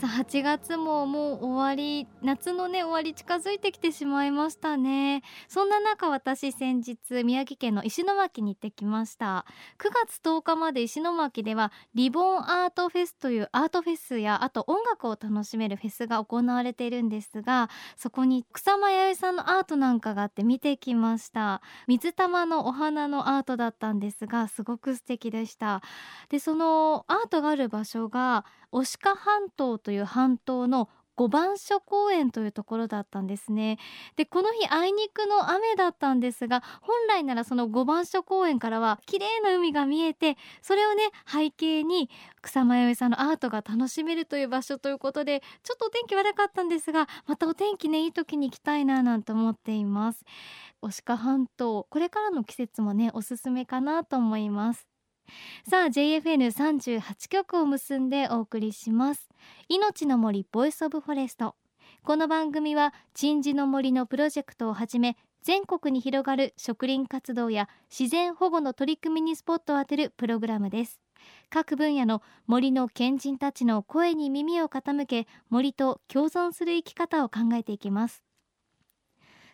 さあ8月ももう終わり夏のね終わり近づいてきてしまいましたね。そんな中私先日宮城県の石巻に行ってきました。9月10日まで石巻では Reborn Art フェスというアートフェスやあと音楽を楽しめるフェスが行われているんですがそこに草間彌生さんのアートなんかがあって見てきました。水玉のお花のアートだったんですがすごく素敵でした。でそのアートがある場所が牡鹿半島という半島の五番所公園というところだったんですね。でこの日あいにくの雨だったんですが本来ならその五番所公園からは綺麗な海が見えてそれをね背景に草間彌生さんのアートが楽しめるという場所ということでちょっとお天気悪かったんですがまたお天気ねいい時に行きたいななんて思っています。牡鹿半島これからの季節もねおすすめかなと思います。さあ JFN38 曲を結んでお送りします。命の森 Voice of Forest。この番組は鎮守の森のプロジェクトをはじめ全国に広がる植林活動や自然保護の取り組みにスポットを当てるプログラムです。各分野の森の賢人たちの声に耳を傾け森と共存する生き方を考えていきます。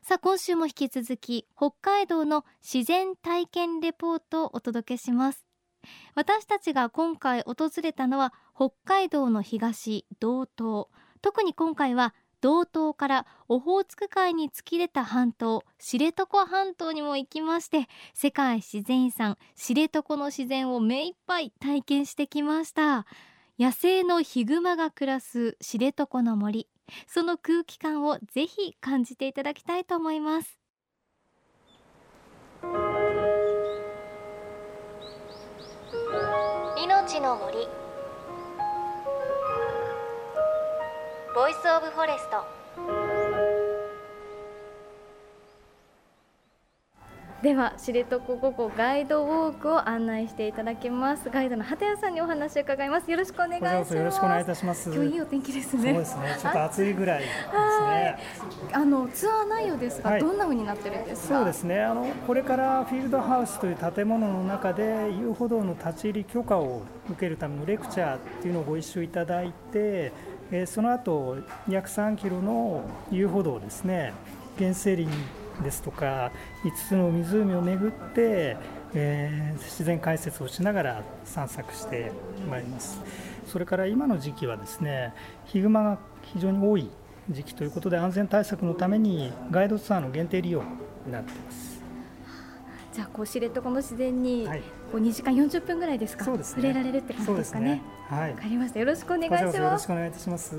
さあ今週も引き続き北海道の自然体験レポートをお届けします。私たちが今回訪れたのは北海道の東道東。特に今回は道東からオホーツク海に突き出た半島。知床半島にも行きまして世界自然遺産知床の自然を目いっぱい体験してきました。野生のヒグマが暮らす知床の森その空気感をぜひ感じていただきたいと思います。の森。 Voice of Forest。では知床午後ガイドウォークを案内していただきます。ガイドの畑谷さんにお話を伺います。よろしくお願いします。よろしくお願いいたします。今日いいお天気ですね。そうですね。ちょっと暑いぐらいですね。あのツアー内容ですが、はい、どんな風になってるんですか？そうですね。あのこれからフィールドハウスという建物の中で遊歩道の立ち入り許可を受けるためのレクチャーっていうのをご一緒いただいてえー、その後約3キロの遊歩道ですね。原生林ですとか5つの湖を巡って、えー、自然解説をしながら散策してまいりますそれから今の時期はですねヒグマが非常に多い時期ということで安全対策のためにガイドツアーの限定利用になっていますじゃあこう知床の自然にこう2時間40分ぐらいですか、ね、触れられるって感じですかね？ねはい、わかりました。よろしくお願いします。よろしくお願いいたします。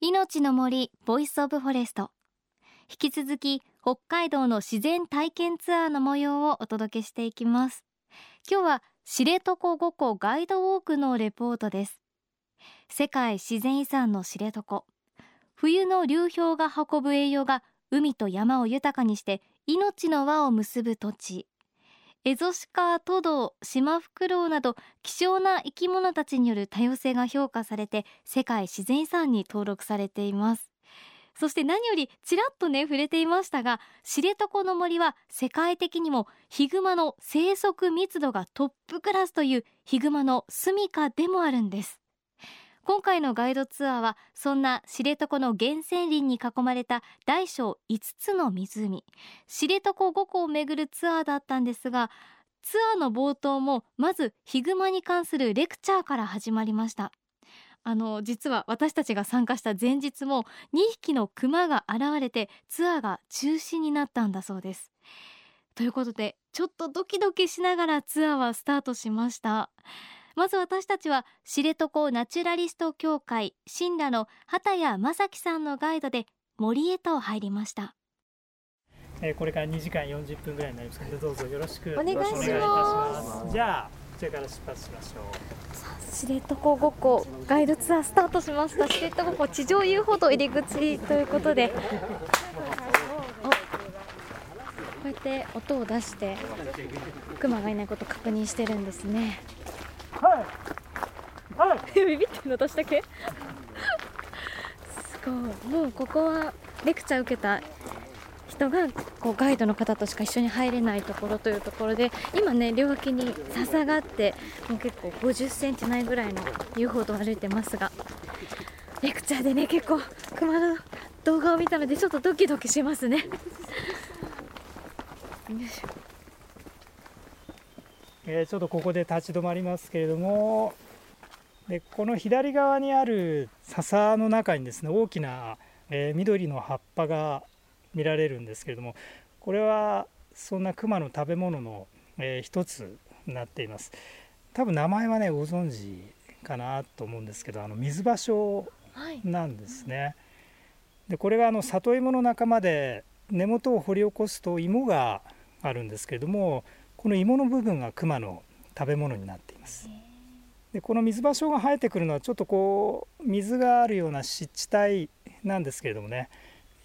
命の森 Voice of Forest 引き続き北海道の自然体験ツアーの模様をお届けしていきます。今日は知床五湖ガイドウォークのレポートです。世界自然遺産の知床。冬の流氷が運ぶ栄養が海と山を豊かにして命の輪を結ぶ土地。エゾシカトドシマフクロウなど希少な生き物たちによる多様性が評価されて世界自然遺産に登録されています。そして何よりちらっとね触れていましたが知床の森は世界的にもヒグマの生息密度がトップクラスというヒグマの住処でもあるんです。今回のガイドツアーはそんな知床の原生林に囲まれた大小5つの湖。知床5湖を巡るツアーだったんですがツアーの冒頭もまずヒグマに関するレクチャーから始まりました。あの実は私たちが参加した前日も2匹のクマが現れてツアーが中止になったんだそうです。ということでちょっとドキドキしながらツアーはスタートしました。まず私たちは知床ナチュラリスト協会新羅の畑谷正樹さんのガイドで森へと入りました。えこれから2時間40分ぐらいになりますのでどうぞよろしくお願いいたします。じゃあこちらから出発しましょう知床五湖ガイドツアースタートしました。知床五湖地上遊歩道入り口ということで。こうやって音を出してクマがいないこと確認してるんですね。はい。はい。ビビってるの私だけ？すごい。もうここはレクチャー受けた人がこうガイドの方としか一緒に入れないところというところで今ね両脇に笹があってもう結構50センチないぐらいの遊歩道を歩いてますがレクチャーでね結構熊の動画を見たのでちょっとドキドキしますね。よいしょ。えーちょっとここで立ち止まりますけれどもでこの左側にある笹の中にですね大きな、えー緑の葉っぱが見られるんですけれどもこれはそんなクマの食べ物の、えー一つになっています多分名前はねご存知かなと思うんですけどあの水芭蕉はいなんですね。でこれがあの里芋の仲間で根元を掘り起こすと芋があるんですけれどもこの芋の部分がクマの食べ物になっています。でこの水芭蕉が生えてくるのはちょっとこう水があるような湿地帯なんですけれどもね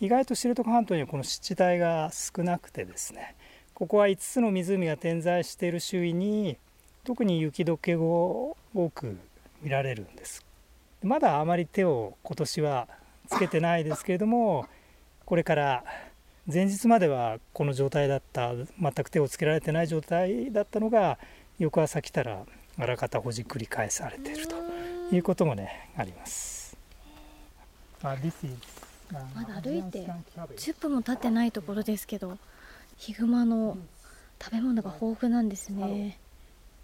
意外と知床半島にはこの湿地帯が少なくてですねここは5つの湖が点在している周囲に特に雪解け後多く見られるんですまだあまり手を今年はつけてないですけれどもこれから前日まではこの状態だった全く手をつけられてない状態だったのが翌朝来たらあらかたほじくり返されているということもねあります。あ This is, まだ歩いて10分も経ってないところですけどヒグマの食べ物が豊富なんですね。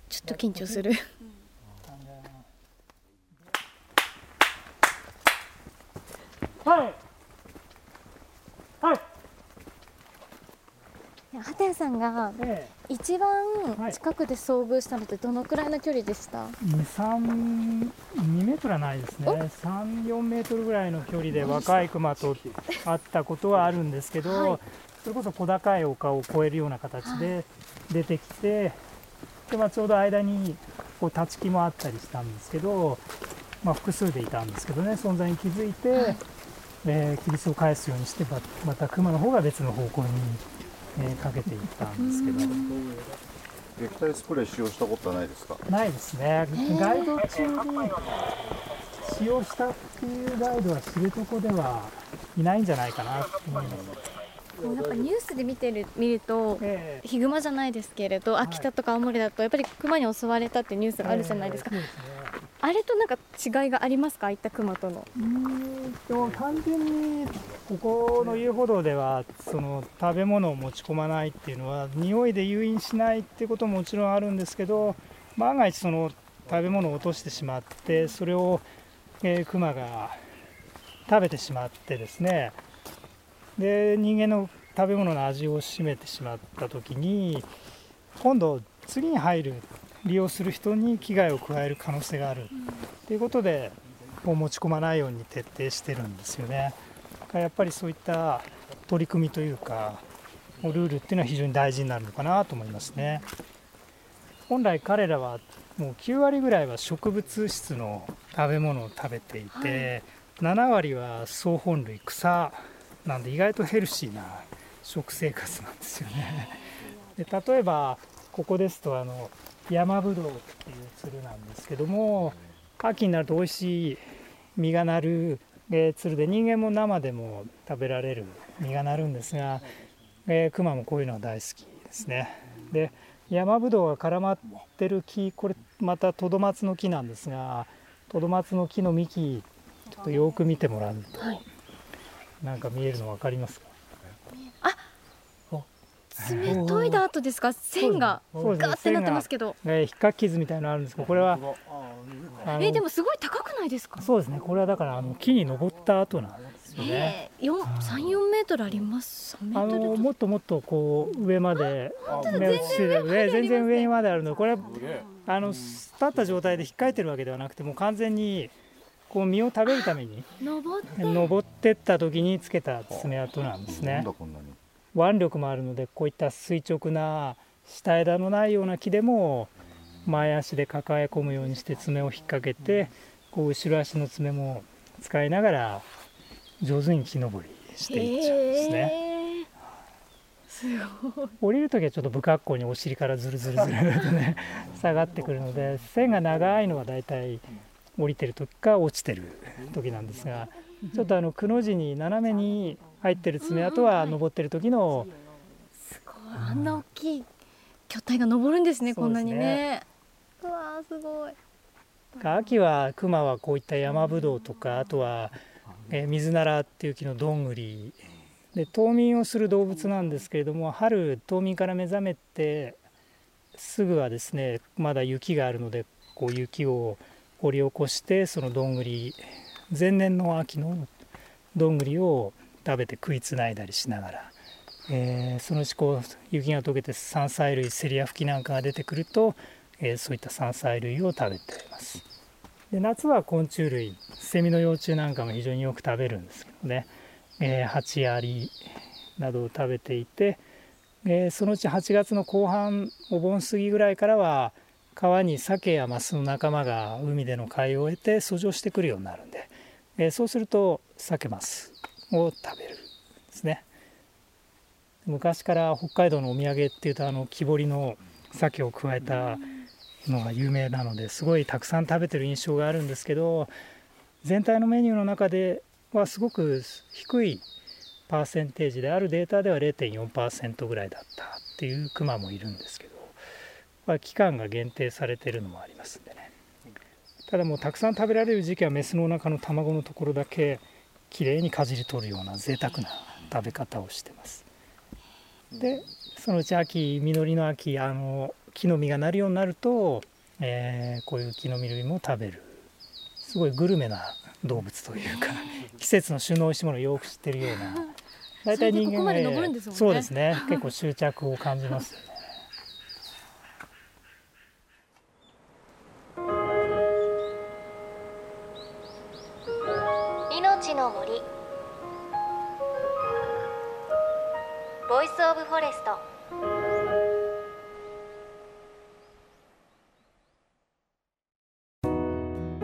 ちょっと緊張する。はいはい畑谷さんがえ一番近くで遭遇したのってどのくらいの距離でした、え、23 2メートルはないですね。34メートルぐらいの距離で若いクマと会ったことはあるんですけど、はい。それこそ小高い丘を越えるような形で出てきて、でまあ、ちょうど間にこう立ち木もあったりしたんですけど、まあ、複数でいたんですけどね存在に気づいて、はい。えー、キリスを返すようにしてままたクマの方が別の方向に、えーかけていったんですけど。撃退スプレー使用したことはないですか？ないですね、ーガイド中に使用したっていうガイドは知床ではいないんじゃないかなと思います。やっぱニュースで見てる見るとええヒグマじゃないですけれど秋田とか青森だとやっぱりクマに襲われたっていうニュースがあるじゃないですか、ええそうですねあれとなんか違いがありますか？ああいったクマとの。うん単純にここの遊歩道ではその食べ物を持ち込まないっていうのは匂いで誘引しないってことももちろんあるんですけど万が一その食べ物を落としてしまってそれを、えー、クマが食べてしまってですね。で人間の食べ物の味を占めてしまった時に今度次に入る利用する人に危害を加える可能性があるということでこう持ち込まないように徹底してるんですよね。だからやっぱりそういった取り組みというかルールっていうのは非常に大事になるのかなと思いますね。本来彼らはもう9割ぐらいは植物質の食べ物を食べていて、7割は草本類草なんで意外とヘルシーな食生活なんですよね。で例えばここですとあの山ぶどうっていうつるなんですけども秋になると美味しい実がなる、えーつるで人間も生でも食べられる実がなるんですが、えー、クマもこういうのは大好きですね。で山ぶどうが絡まってる木これまたトドマツの木なんですがトドマツの木の幹ちょっとよく見てもらうと、はいなんか見えるの分かりますか？爪研いだ後ですか？線がそうです。ね。ガーってなってますけど。えー、引っかき傷みたいなのあるんですけどこれはえでもすごい高くないですか？そうですね。これはだからあの木に登った後なんですよね。えー、34メートルあります？3メあートルのもっともっとこう上まで全然上にまであるの。でこれはあの立った状態で引っかいてるわけではなくてもう完全にこう実を食べるために登って登ってった時につけた爪痕なんですなんねだこんなに腕力もあるのでこういった垂直な下枝のないような木でも前足で抱え込むようにして爪を引っ掛けてこう後ろ足の爪も使いながら上手に木登りしていっちゃうんですね。すごい降りる時はちょっと不格好にお尻からズルズルズルとね下がってくるので線が長いのはだいたい降りてる時か落ちてる時なんですがちょっとあのくの字に斜めに入ってる爪痕は登ってる時の。すごい。あんな大きい巨体が登るんですね、こんなにね。うわーすごい。秋は熊はこういった山ぶどうとかあとは、えー水ならっていう木のどんぐり。で冬眠をする動物なんですけれども春冬眠から目覚めてすぐはですねまだ雪があるのでこう雪を掘り起こしてそのどんぐり前年の秋のどんぐりを食べて食いつないだりしながら、えーそのうちこう雪が溶けて山菜類セリア吹きなんかが出てくると、えーそういった山菜類を食べています。で夏は昆虫類セミの幼虫なんかも非常によく食べるんですけどね、えーハチアリなどを食べていて、えーそのうち8月の後半お盆過ぎぐらいからは川に鮭やマスの仲間が海での貝を得て遡上してくるようになるんで、えーそうすると鮭マスを食べるですね。昔から北海道のお土産っていうとあの木彫りの鮭を加えたのが有名なのですごいたくさん食べてる印象があるんですけど全体のメニューの中ではすごく低いパーセンテージであるデータでは0.4%ぐらいだったっていうクマもいるんですけど、まあ、期間が限定されてるのもありますんでね。ただもうたくさん食べられる時期はメスのお腹の卵のところだけきれいにかじり取るような贅沢な食べ方をしてます。でそのうち秋実りの秋あの木の実がなるようになると、えーこういう木の実類も食べる。すごいグルメな動物というか季節の旬の美味しいものをよく知ってるような。大体人間それでここまで登るんですもんね。そうですね。結構執着を感じます。よね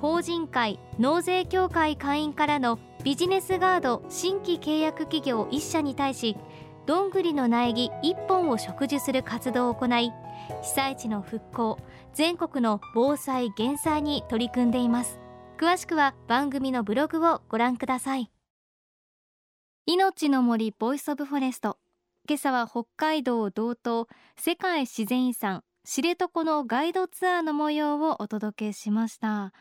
法人会納税協会会員からのビジネスガード新規契約企業1社に対しどんぐりの苗木1本を植樹する活動を行い被災地の復興全国の防災減災に取り組んでいます。詳しくは番組のブログをご覧ください。命の森 Voice of Forest。今朝は北海道道東世界自然遺産知床のガイドツアーの模様をお届けしました。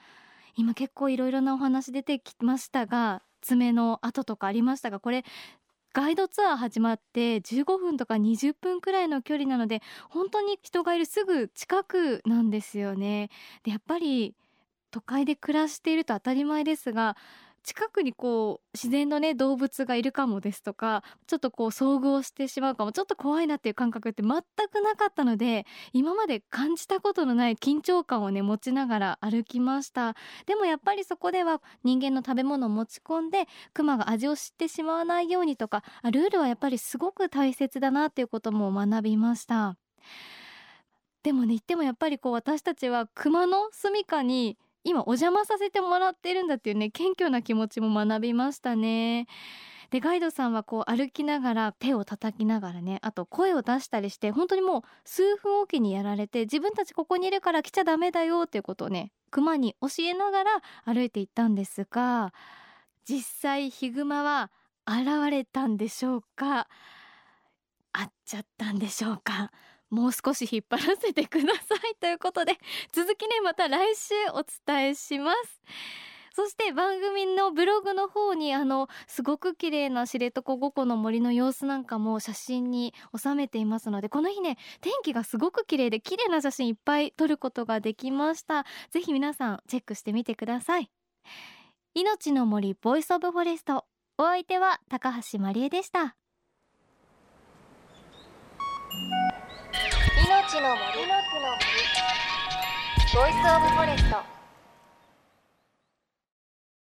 今結構いろいろなお話出てきましたが爪の跡とかありましたがこれガイドツアー始まって15分とか20分くらいの距離なので本当に人がいるすぐ近くなんですよね。でやっぱり都会で暮らしていると当たり前ですが近くにこう自然のね動物がいるかもですとかちょっとこう遭遇をしてしまうかもちょっと怖いなっていう感覚って全くなかったので今まで感じたことのない緊張感をね持ちながら歩きました。でもやっぱりそこでは人間の食べ物を持ち込んでクマが味を知ってしまわないようにとかルールはやっぱりすごく大切だなっていうことも学びました。でもね言ってもやっぱりこう私たちはクマの住処に今お邪魔させてもらってるんだっていうね謙虚な気持ちも学びましたね。でガイドさんはこう歩きながら手を叩きながらねあと声を出したりして本当にもう数分おきにやられて自分たちここにいるから来ちゃダメだよっていうことをねクマに教えながら歩いていったんですが実際ヒグマは現れたんでしょうか？会っちゃったんでしょうか？もう少し引っ張らせてくださいということで 続きねまた来週お伝えします。そして番組のブログの方にあのすごく綺麗な知床五湖の森の様子なんかも写真に収めていますのでこの日ね天気がすごく綺麗で綺麗な写真いっぱい撮ることができました。ぜひ皆さんチェックしてみてください。命の森 Voice of Forest。お相手は高橋真理恵でした。の森。 Voice of Forest